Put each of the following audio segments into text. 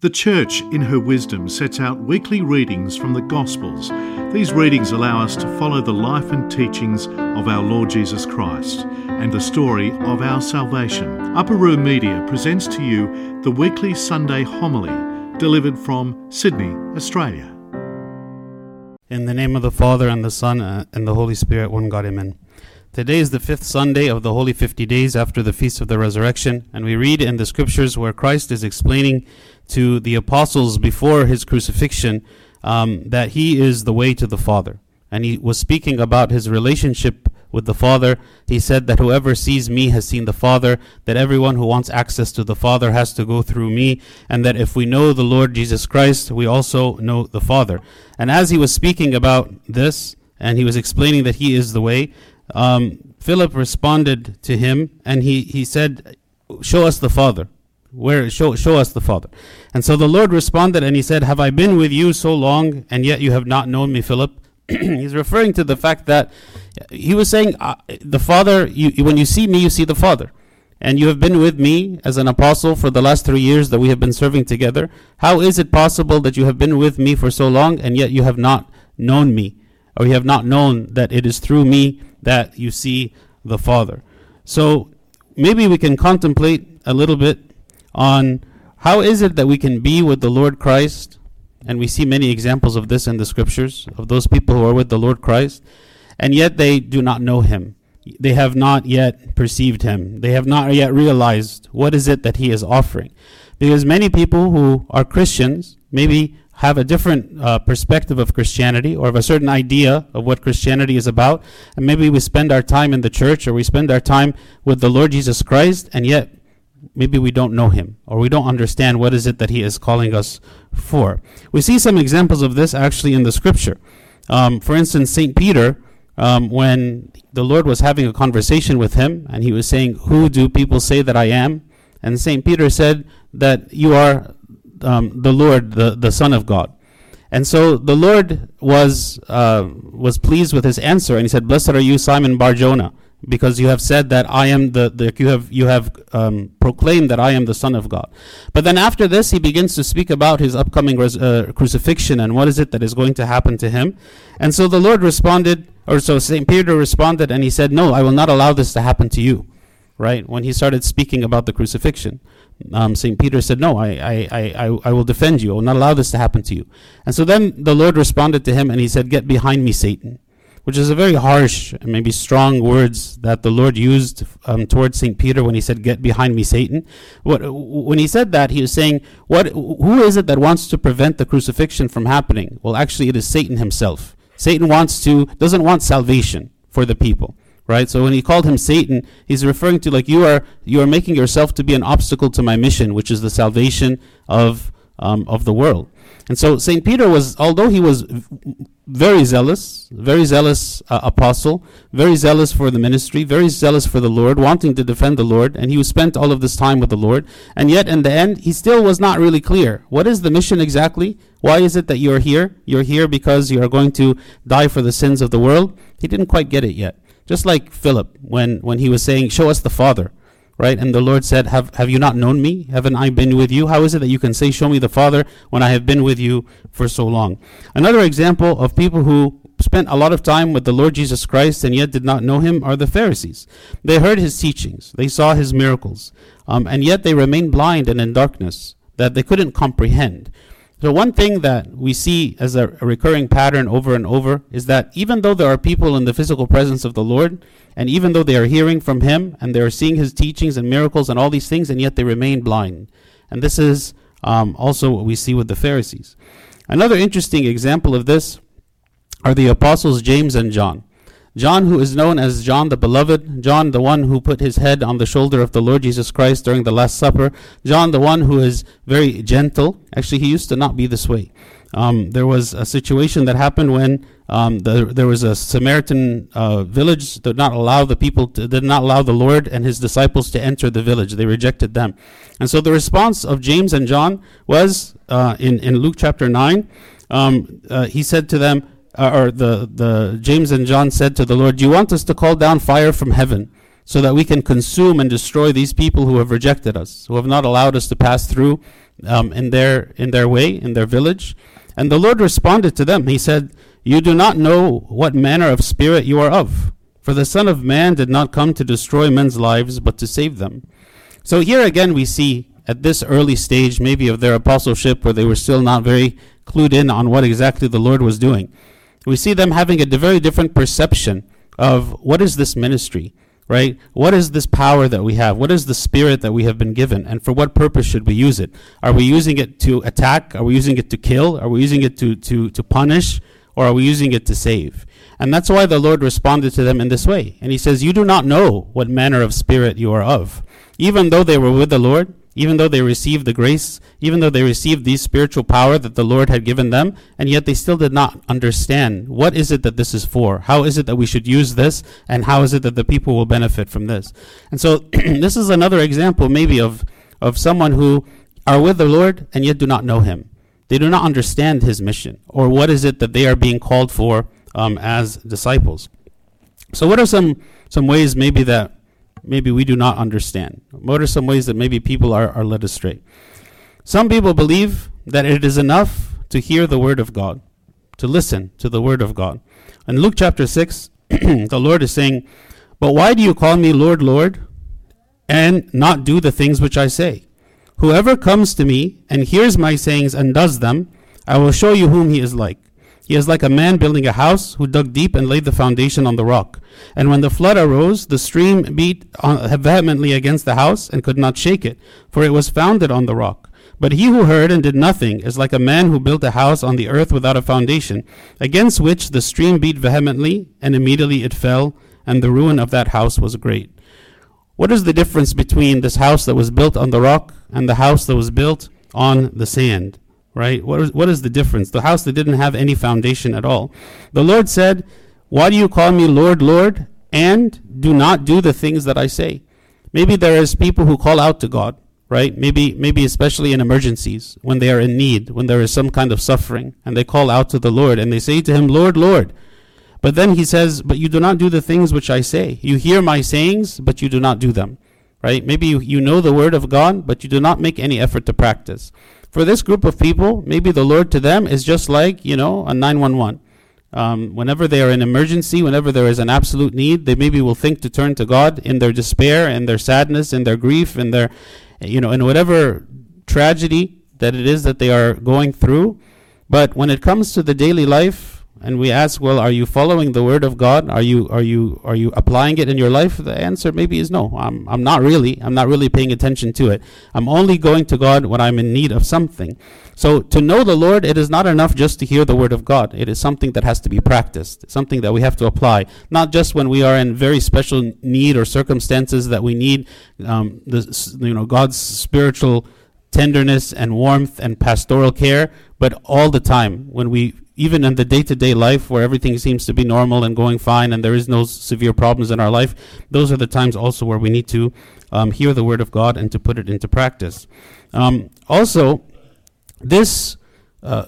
The Church, in her wisdom, sets out weekly readings from the Gospels. These readings allow us to follow the life and teachings of our Lord Jesus Christ and the story of our salvation. Upper Room Media presents to you the weekly Sunday homily delivered from Sydney, Australia. In the name of the Father, and the Son, uh, and the Holy Spirit, one God, amen. Today is the fifth Sunday of the Holy Fifty Days after the Feast of the Resurrection, and we read in the Scriptures where Christ is explaining to the apostles before his crucifixion um, that he is the way to the Father. And he was speaking about his relationship with the Father. He said that whoever sees me has seen the Father, that everyone who wants access to the Father has to go through me, and that if we know the Lord Jesus Christ, we also know the Father. And as he was speaking about this, and he was explaining that he is the way, um, Philip responded to him, and he, he said, Show us the Father. Where show show us the Father. And so the Lord responded and he said, Have I been with you so long, and yet you have not known me, Philip? He's referring to the fact that he was saying, uh, The Father, you, when you see me, you see the Father. And you have been with me as an apostle for the last three years that we have been serving together. How is it possible that you have been with me for so long, and yet you have not known me? Or you have not known that it is through me that you see the Father? So maybe we can contemplate a little bit on how is it that we can be with the Lord Christ, and we see many examples of this in the scriptures, of those people who are with the Lord Christ, and yet they do not know him. They have not yet perceived him. They have not yet realized what is it that he is offering. Because many people who are Christians maybe have a different uh, perspective of Christianity or of a certain idea of what Christianity is about. And maybe we spend our time in the church or we spend our time with the Lord Jesus Christ, and yet maybe we don't know him or we don't understand what is it that he is calling us for. We see some examples of this actually in the scripture. Um, for instance, St. Peter, um, when the Lord was having a conversation with him and he was saying, Who do people say that I am? And St. Peter said that you are um, the Lord, the, the Son of God. And so the Lord was uh, was pleased with his answer, and he said, "Blessed are you, Simon Barjona, because you have said that I am the, the you have you have um, proclaimed that I am the Son of God. But then after this, he begins to speak about his upcoming res- uh, crucifixion and what is it that is going to happen to him. And so the Lord responded, or so Saint Peter responded, and he said, "No, I will not allow this to happen to you." Right when he started speaking about the crucifixion, um, Saint Peter said, "No, I, I, I, I will defend you. I will not allow this to happen to you." And so then the Lord responded to him, and he said, "Get behind me, Satan." which is a very harsh and maybe strong words that the Lord used um, towards Saint Peter when he said, "Get behind me, Satan." What, when he said that, he was saying, "What? Who is it that wants to prevent the crucifixion from happening?" Well, actually, it is Satan himself. Satan wants to doesn't want salvation for the people, right? So when he called him Satan, he's referring to like you are you are making yourself to be an obstacle to my mission, which is the salvation of um, of the world. And so St. Peter was, although he was very zealous, very zealous uh, apostle, very zealous for the ministry, very zealous for the Lord, wanting to defend the Lord, and he was spent all of this time with the Lord, and yet in the end, he still was not really clear. What is the mission exactly? Why is it that you're here? You're here because you are going to die for the sins of the world? He didn't quite get it yet. Just like Philip, when, when he was saying, Show us the Father right? And the Lord said, have, have you not known me? Haven't I been with you? How is it that you can say, Show me the Father, when I have been with you for so long? Another example of people who spent a lot of time with the Lord Jesus Christ and yet did not know him are the Pharisees. They heard his teachings, they saw his miracles, um, and yet they remained blind and in darkness that they couldn't comprehend. So, one thing that we see as a, recurring pattern over and over is that even though there are people in the physical presence of the Lord, and even though they are hearing from Him and they are seeing His teachings and miracles and all these things, and yet they remain blind. And this is um, also what we see with the Pharisees. Another interesting example of this are the apostles James and John. John, who is known as John the Beloved, John, the one who put his head on the shoulder of the Lord Jesus Christ during the Last Supper, John, the one who is very gentle. Actually, he used to not be this way. Um, there was a situation that happened when um, the, there was a Samaritan uh, village that did not allow the people to, did not allow the Lord and his disciples to enter the village. They rejected them, and so the response of James and John was uh, in in Luke chapter nine. Um, uh, he said to them, uh, or the, the James and John said to the Lord, Do you want us to call down fire from heaven so that we can consume and destroy these people who have rejected us, who have not allowed us to pass through um, in their in their way in their village, and the Lord responded to them. He said, "You do not know what manner of spirit you are of, for the Son of Man did not come to destroy men's lives, but to save them." So here again we see at this early stage, maybe of their apostleship, where they were still not very clued in on what exactly the Lord was doing. We see them having a very different perception of what is this ministry right? What is this power that we have? What is the spirit that we have been given? And for what purpose should we use it? Are we using it to attack? Are we using it to kill? Are we using it to, to, to punish? Or are we using it to save? And that's why the Lord responded to them in this way. And He says, You do not know what manner of spirit you are of. Even though they were with the Lord, even though they received the grace, even though they received the spiritual power that the Lord had given them, and yet they still did not understand what is it that this is for? How is it that we should use this? And how is it that the people will benefit from this? And so this is another example maybe of, of someone who are with the Lord and yet do not know him. They do not understand his mission or what is it that they are being called for um, as disciples. So what are some, some ways maybe that maybe we do not understand? What are some ways that maybe people are, are led astray? Some people believe that it is enough to hear the word of God, to listen to the word of God. In Luke chapter 6, the Lord is saying, But why do you call me Lord, Lord, and not do the things which I say? Whoever comes to me and hears my sayings and does them, I will show you whom he is like. He is like a man building a house who dug deep and laid the foundation on the rock. And when the flood arose, the stream beat uh, vehemently against the house and could not shake it, for it was founded on the rock. But he who heard and did nothing is like a man who built a house on the earth without a foundation, against which the stream beat vehemently, and immediately it fell, and the ruin of that house was great. What is the difference between this house that was built on the rock and the house that was built on the sand? Right? What is, what is the difference? The house that didn't have any foundation at all. The Lord said, Why do you call me Lord, Lord, and do not do the things that I say? Maybe there is people who call out to God, right? Maybe, maybe especially in emergencies, when they are in need, when there is some kind of suffering, and they call out to the Lord and they say to him, Lord, Lord. But then he says, But you do not do the things which I say. You hear my sayings, but you do not do them. Right? Maybe you, you know the word of God, but you do not make any effort to practice. For this group of people, maybe the Lord to them is just like, you know, a 911. Um, whenever they are in emergency, whenever there is an absolute need, they maybe will think to turn to God in their despair, in their sadness, in their grief, in their, you know, in whatever tragedy that it is that they are going through. But when it comes to the daily life, and we ask, well, are you following the word of God? Are you are you are you applying it in your life? The answer maybe is no. I'm I'm not really. I'm not really paying attention to it. I'm only going to God when I'm in need of something. So to know the Lord, it is not enough just to hear the word of God. It is something that has to be practiced. Something that we have to apply, not just when we are in very special need or circumstances that we need um, the you know God's spiritual tenderness and warmth and pastoral care, but all the time when we even in the day-to-day life where everything seems to be normal and going fine and there is no severe problems in our life those are the times also where we need to um, hear the word of god and to put it into practice. Um, also this uh,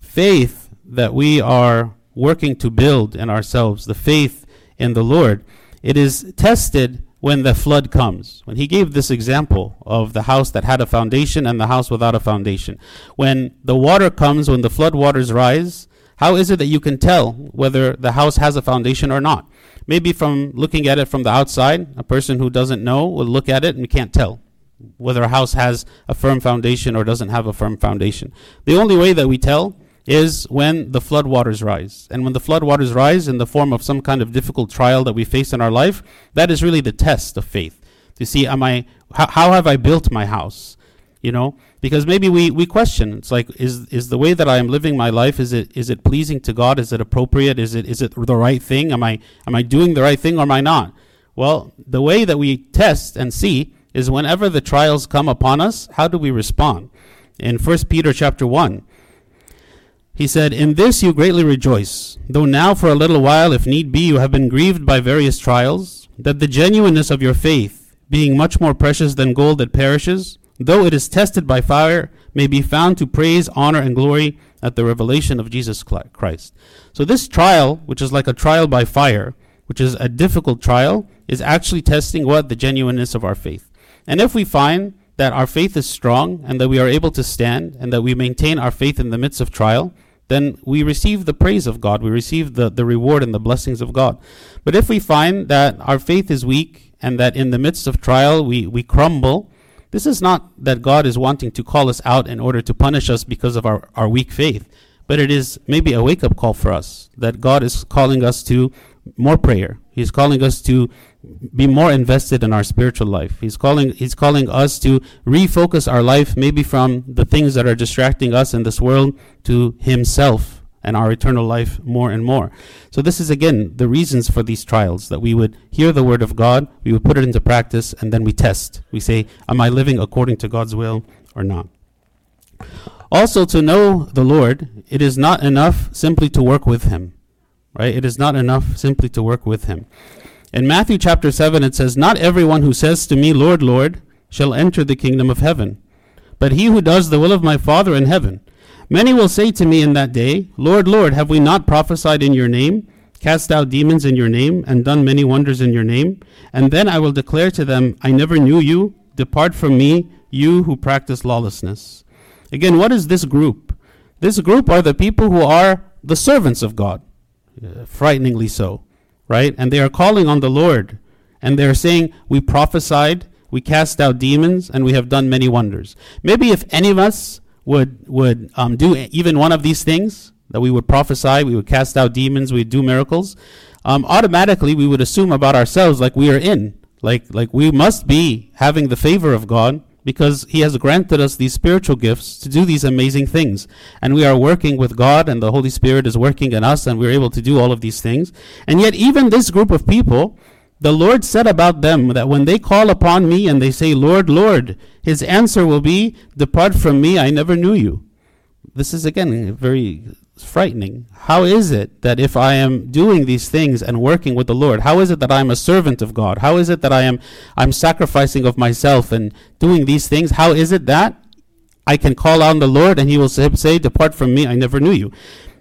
faith that we are working to build in ourselves the faith in the lord it is tested when the flood comes. When he gave this example of the house that had a foundation and the house without a foundation. When the water comes, when the flood waters rise, how is it that you can tell whether the house has a foundation or not? Maybe from looking at it from the outside, a person who doesn't know will look at it and can't tell whether a house has a firm foundation or doesn't have a firm foundation. The only way that we tell is when the floodwaters rise. And when the floodwaters rise in the form of some kind of difficult trial that we face in our life, that is really the test of faith. To see, am I, how, how have I built my house? you know? Because maybe we we question. It's like is is the way that i am living my life is it is it pleasing to god? Is it appropriate? Is it is it the right thing? Am i am i doing the right thing or am i not? Well the way that we test and see is whenever the trials come upon us how do we respond? In 1 peter chapter 1 he said in this you greatly rejoice though now for a little while if need be you have been grieved by various trials that the genuineness of your faith being much more precious than gold that perishes though it is tested by fire, may be found to praise, honor, and glory at the revelation of Jesus Christ. So, this trial, which is like a trial by fire, which is a difficult trial, is actually testing what? The genuineness of our faith. And if we find that our faith is strong and that we are able to stand and that we maintain our faith in the midst of trial, then we receive the praise of God. We receive the, the reward and the blessings of God. But if we find that our faith is weak and that in the midst of trial we, we crumble, this is not that God is wanting to call us out in order to punish us because of our, our weak faith, but it is maybe a wake up call for us that God is calling us to more prayer. He's calling us to be more invested in our spiritual life. He's calling he's calling us to refocus our life maybe from the things that are distracting us in this world to himself and our eternal life more and more. So this is again the reasons for these trials that we would hear the word of God, we would put it into practice and then we test. We say am I living according to God's will or not? Also to know the Lord, it is not enough simply to work with him. Right? It is not enough simply to work with him. In Matthew chapter 7, it says, Not everyone who says to me, Lord, Lord, shall enter the kingdom of heaven, but he who does the will of my Father in heaven. Many will say to me in that day, Lord, Lord, have we not prophesied in your name, cast out demons in your name, and done many wonders in your name? And then I will declare to them, I never knew you. Depart from me, you who practice lawlessness. Again, what is this group? This group are the people who are the servants of God, uh, frighteningly so right? And they are calling on the Lord. And they're saying, We prophesied, we cast out demons, and we have done many wonders. Maybe if any of us would, would um, do even one of these things, that we would prophesy, we would cast out demons, we'd do miracles, um, automatically we would assume about ourselves like we are in. Like, like we must be having the favor of God because He has granted us these spiritual gifts to do these amazing things. And we are working with God, and the Holy Spirit is working in us, and we're able to do all of these things. And yet, even this group of people, the Lord said about them that when they call upon me and they say, Lord, Lord, His answer will be, Depart from me, I never knew you. This is again very frightening. How is it that if I am doing these things and working with the Lord, how is it that I am a servant of God? How is it that I am I'm sacrificing of myself and doing these things? How is it that I can call on the Lord and he will say depart from me, I never knew you.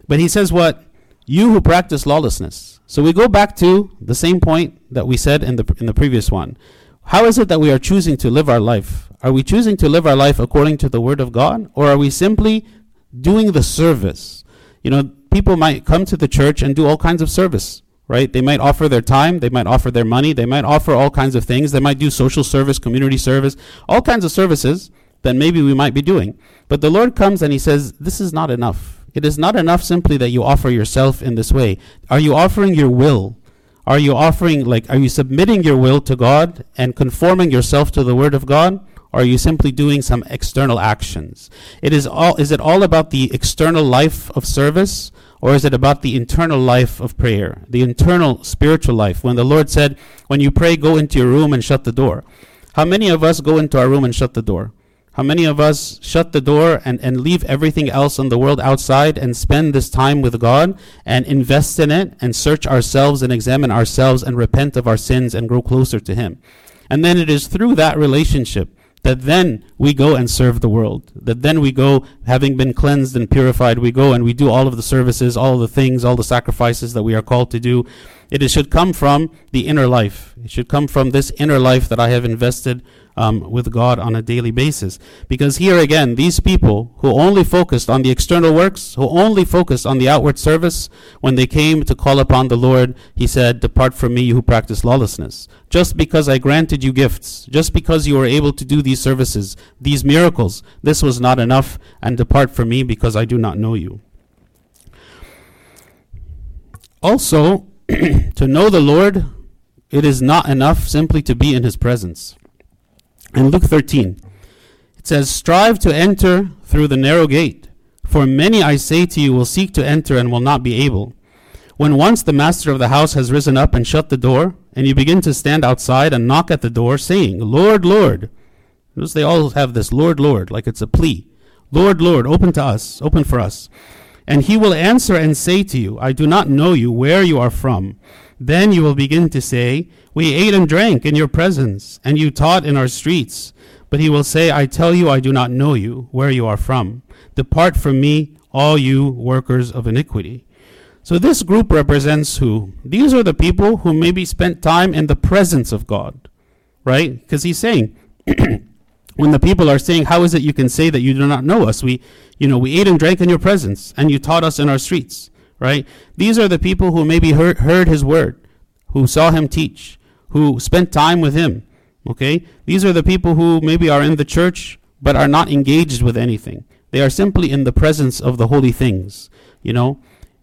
But he says what? You who practice lawlessness. So we go back to the same point that we said in the in the previous one. How is it that we are choosing to live our life? Are we choosing to live our life according to the word of God or are we simply doing the service you know, people might come to the church and do all kinds of service, right? They might offer their time, they might offer their money, they might offer all kinds of things. They might do social service, community service, all kinds of services that maybe we might be doing. But the Lord comes and He says, This is not enough. It is not enough simply that you offer yourself in this way. Are you offering your will? Are you offering, like, are you submitting your will to God and conforming yourself to the Word of God? Or are you simply doing some external actions? It is all is it all about the external life of service or is it about the internal life of prayer, the internal spiritual life? When the Lord said, "When you pray, go into your room and shut the door." How many of us go into our room and shut the door? How many of us shut the door and, and leave everything else in the world outside and spend this time with God and invest in it and search ourselves and examine ourselves and repent of our sins and grow closer to Him? And then it is through that relationship that then we go and serve the world. That then we go, having been cleansed and purified, we go and we do all of the services, all the things, all the sacrifices that we are called to do. It should come from the inner life. It should come from this inner life that I have invested um, with God on a daily basis. Because here again, these people who only focused on the external works, who only focused on the outward service, when they came to call upon the Lord, he said, Depart from me, you who practice lawlessness. Just because I granted you gifts, just because you were able to do these services, these miracles, this was not enough, and depart from me because I do not know you. Also, to know the Lord, it is not enough simply to be in his presence. In Luke 13, it says, Strive to enter through the narrow gate, for many, I say to you, will seek to enter and will not be able. When once the master of the house has risen up and shut the door, and you begin to stand outside and knock at the door, saying, Lord, Lord. Notice they all have this, Lord, Lord, like it's a plea. Lord, Lord, open to us, open for us. And he will answer and say to you, I do not know you, where you are from. Then you will begin to say, We ate and drank in your presence, and you taught in our streets. But he will say, I tell you, I do not know you, where you are from. Depart from me, all you workers of iniquity. So this group represents who? These are the people who maybe spent time in the presence of God, right? Because he's saying, when the people are saying, How is it you can say that you do not know us? We, you know, we ate and drank in your presence, and you taught us in our streets, right? These are the people who maybe heard, heard his word, who saw him teach, who spent time with him, okay? These are the people who maybe are in the church, but are not engaged with anything. They are simply in the presence of the holy things, you know?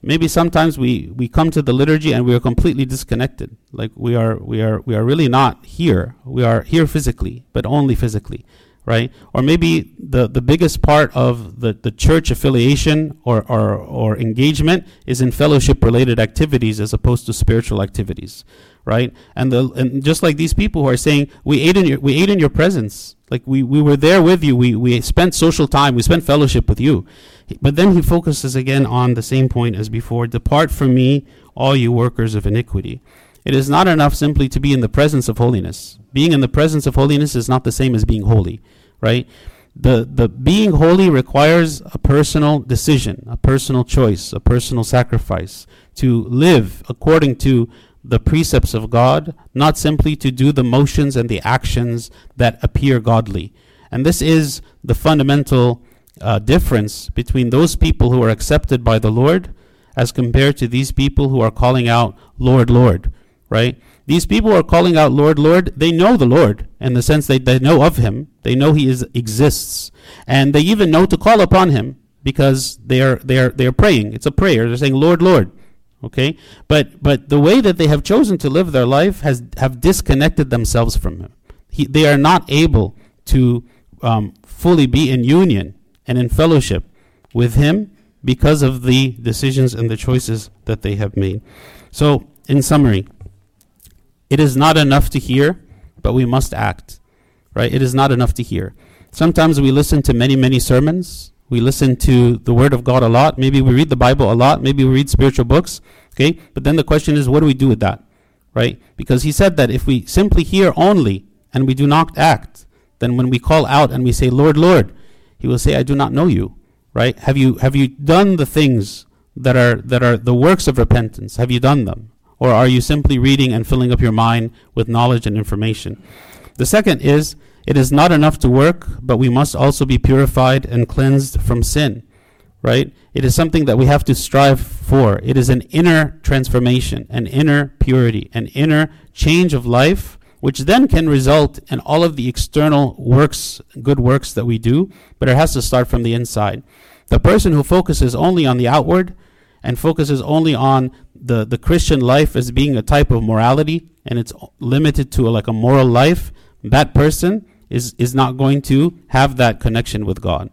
maybe sometimes we, we come to the liturgy and we are completely disconnected. Like we are we are we are really not here. We are here physically, but only physically, right? Or maybe the, the biggest part of the, the church affiliation or, or, or engagement is in fellowship related activities as opposed to spiritual activities, right? And the and just like these people who are saying, We ate in your we ate in your presence. Like we, we were there with you, we, we spent social time, we spent fellowship with you. But then he focuses again on the same point as before Depart from me, all you workers of iniquity. It is not enough simply to be in the presence of holiness. Being in the presence of holiness is not the same as being holy, right? The, the being holy requires a personal decision, a personal choice, a personal sacrifice to live according to the precepts of God, not simply to do the motions and the actions that appear godly. And this is the fundamental uh, difference between those people who are accepted by the Lord as compared to these people who are calling out, Lord, Lord, right? These people are calling out, Lord, Lord. They know the Lord in the sense they, they know of Him. They know He is, exists. And they even know to call upon Him because they are, they, are, they are praying. It's a prayer. They're saying, Lord, Lord. Okay? But, but the way that they have chosen to live their life has have disconnected themselves from Him. He, they are not able to um, fully be in union and in fellowship with Him because of the decisions and the choices that they have made. So, in summary, it is not enough to hear, but we must act. Right? It is not enough to hear. Sometimes we listen to many, many sermons. We listen to the Word of God a lot. Maybe we read the Bible a lot. Maybe we read spiritual books. Okay? But then the question is, what do we do with that? Right? Because He said that if we simply hear only and we do not act, then when we call out and we say, Lord, Lord, he will say, I do not know you. Right? Have you have you done the things that are that are the works of repentance? Have you done them? Or are you simply reading and filling up your mind with knowledge and information? The second is it is not enough to work, but we must also be purified and cleansed from sin. Right? It is something that we have to strive for. It is an inner transformation, an inner purity, an inner change of life which then can result in all of the external works, good works that we do, but it has to start from the inside. The person who focuses only on the outward and focuses only on the, the Christian life as being a type of morality and it's limited to a, like a moral life, that person is, is not going to have that connection with God.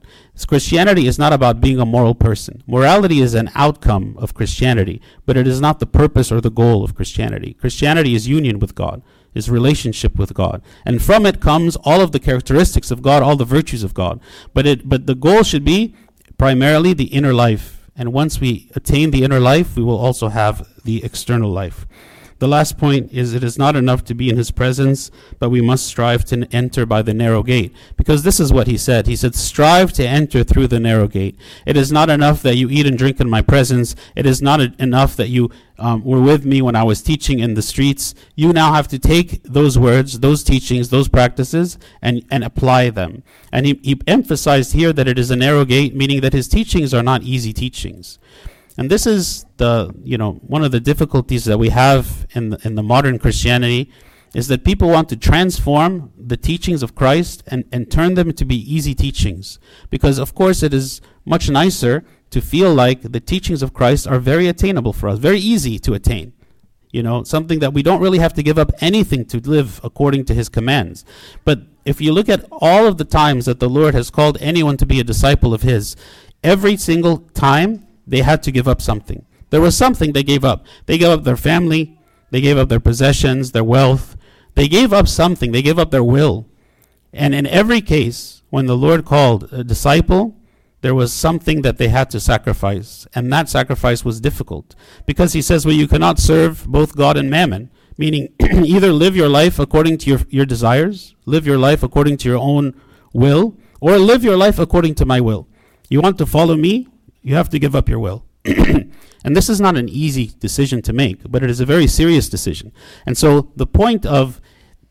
Christianity is not about being a moral person. Morality is an outcome of Christianity, but it is not the purpose or the goal of Christianity. Christianity is union with God is relationship with God. And from it comes all of the characteristics of God, all the virtues of God. But it but the goal should be primarily the inner life. And once we attain the inner life, we will also have the external life. The last point is it is not enough to be in his presence, but we must strive to enter by the narrow gate. Because this is what he said. He said, Strive to enter through the narrow gate. It is not enough that you eat and drink in my presence. It is not enough that you um, were with me when I was teaching in the streets. You now have to take those words, those teachings, those practices, and, and apply them. And he, he emphasized here that it is a narrow gate, meaning that his teachings are not easy teachings. And this is the, you know, one of the difficulties that we have in the, in the modern Christianity is that people want to transform the teachings of Christ and, and turn them to be easy teachings. Because, of course, it is much nicer to feel like the teachings of Christ are very attainable for us, very easy to attain. You know, something that we don't really have to give up anything to live according to his commands. But if you look at all of the times that the Lord has called anyone to be a disciple of his, every single time they had to give up something. There was something they gave up. They gave up their family, they gave up their possessions, their wealth. They gave up something, they gave up their will. And in every case, when the Lord called a disciple, there was something that they had to sacrifice. And that sacrifice was difficult. Because he says, well, you cannot serve both God and mammon. Meaning, either live your life according to your, your desires, live your life according to your own will, or live your life according to my will. You want to follow me? You have to give up your will. and this is not an easy decision to make, but it is a very serious decision. And so the point of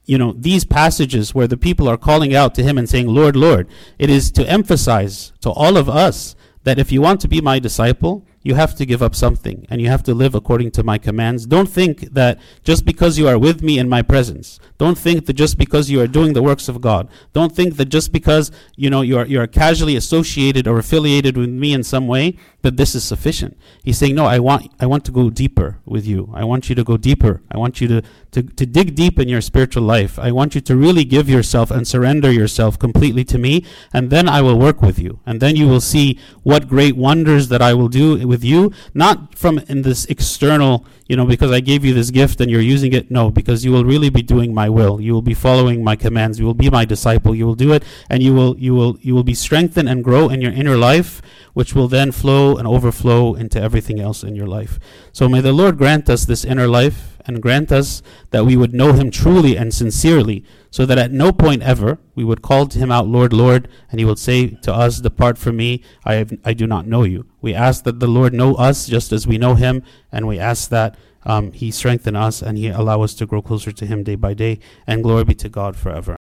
you know, these passages where the people are calling out to him and saying, Lord, Lord, it is to emphasize to all of us that if you want to be my disciple, you have to give up something and you have to live according to my commands. Don't think that just because you are with me in my presence, don't think that just because you are doing the works of God, don't think that just because you know you are you are casually associated or affiliated with me in some way that this is sufficient. He's saying, No, I want I want to go deeper with you. I want you to go deeper. I want you to, to, to dig deep in your spiritual life. I want you to really give yourself and surrender yourself completely to me, and then I will work with you. And then you will see what great wonders that I will do with you, not from in this external, you know, because I gave you this gift and you're using it. No, because you will really be doing my will. You will be following my commands. You will be my disciple. You will do it, and you will you will you will be strengthened and grow in your inner life, which will then flow and overflow into everything else in your life. So may the Lord grant us this inner life and grant us that we would know him truly and sincerely, so that at no point ever we would call to him out, Lord, Lord, and he would say to us, Depart from me, I, have, I do not know you. We ask that the Lord know us just as we know him, and we ask that um, he strengthen us and he allow us to grow closer to him day by day, and glory be to God forever.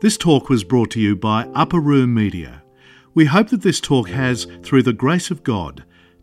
This talk was brought to you by Upper Room Media. We hope that this talk has, through the grace of God,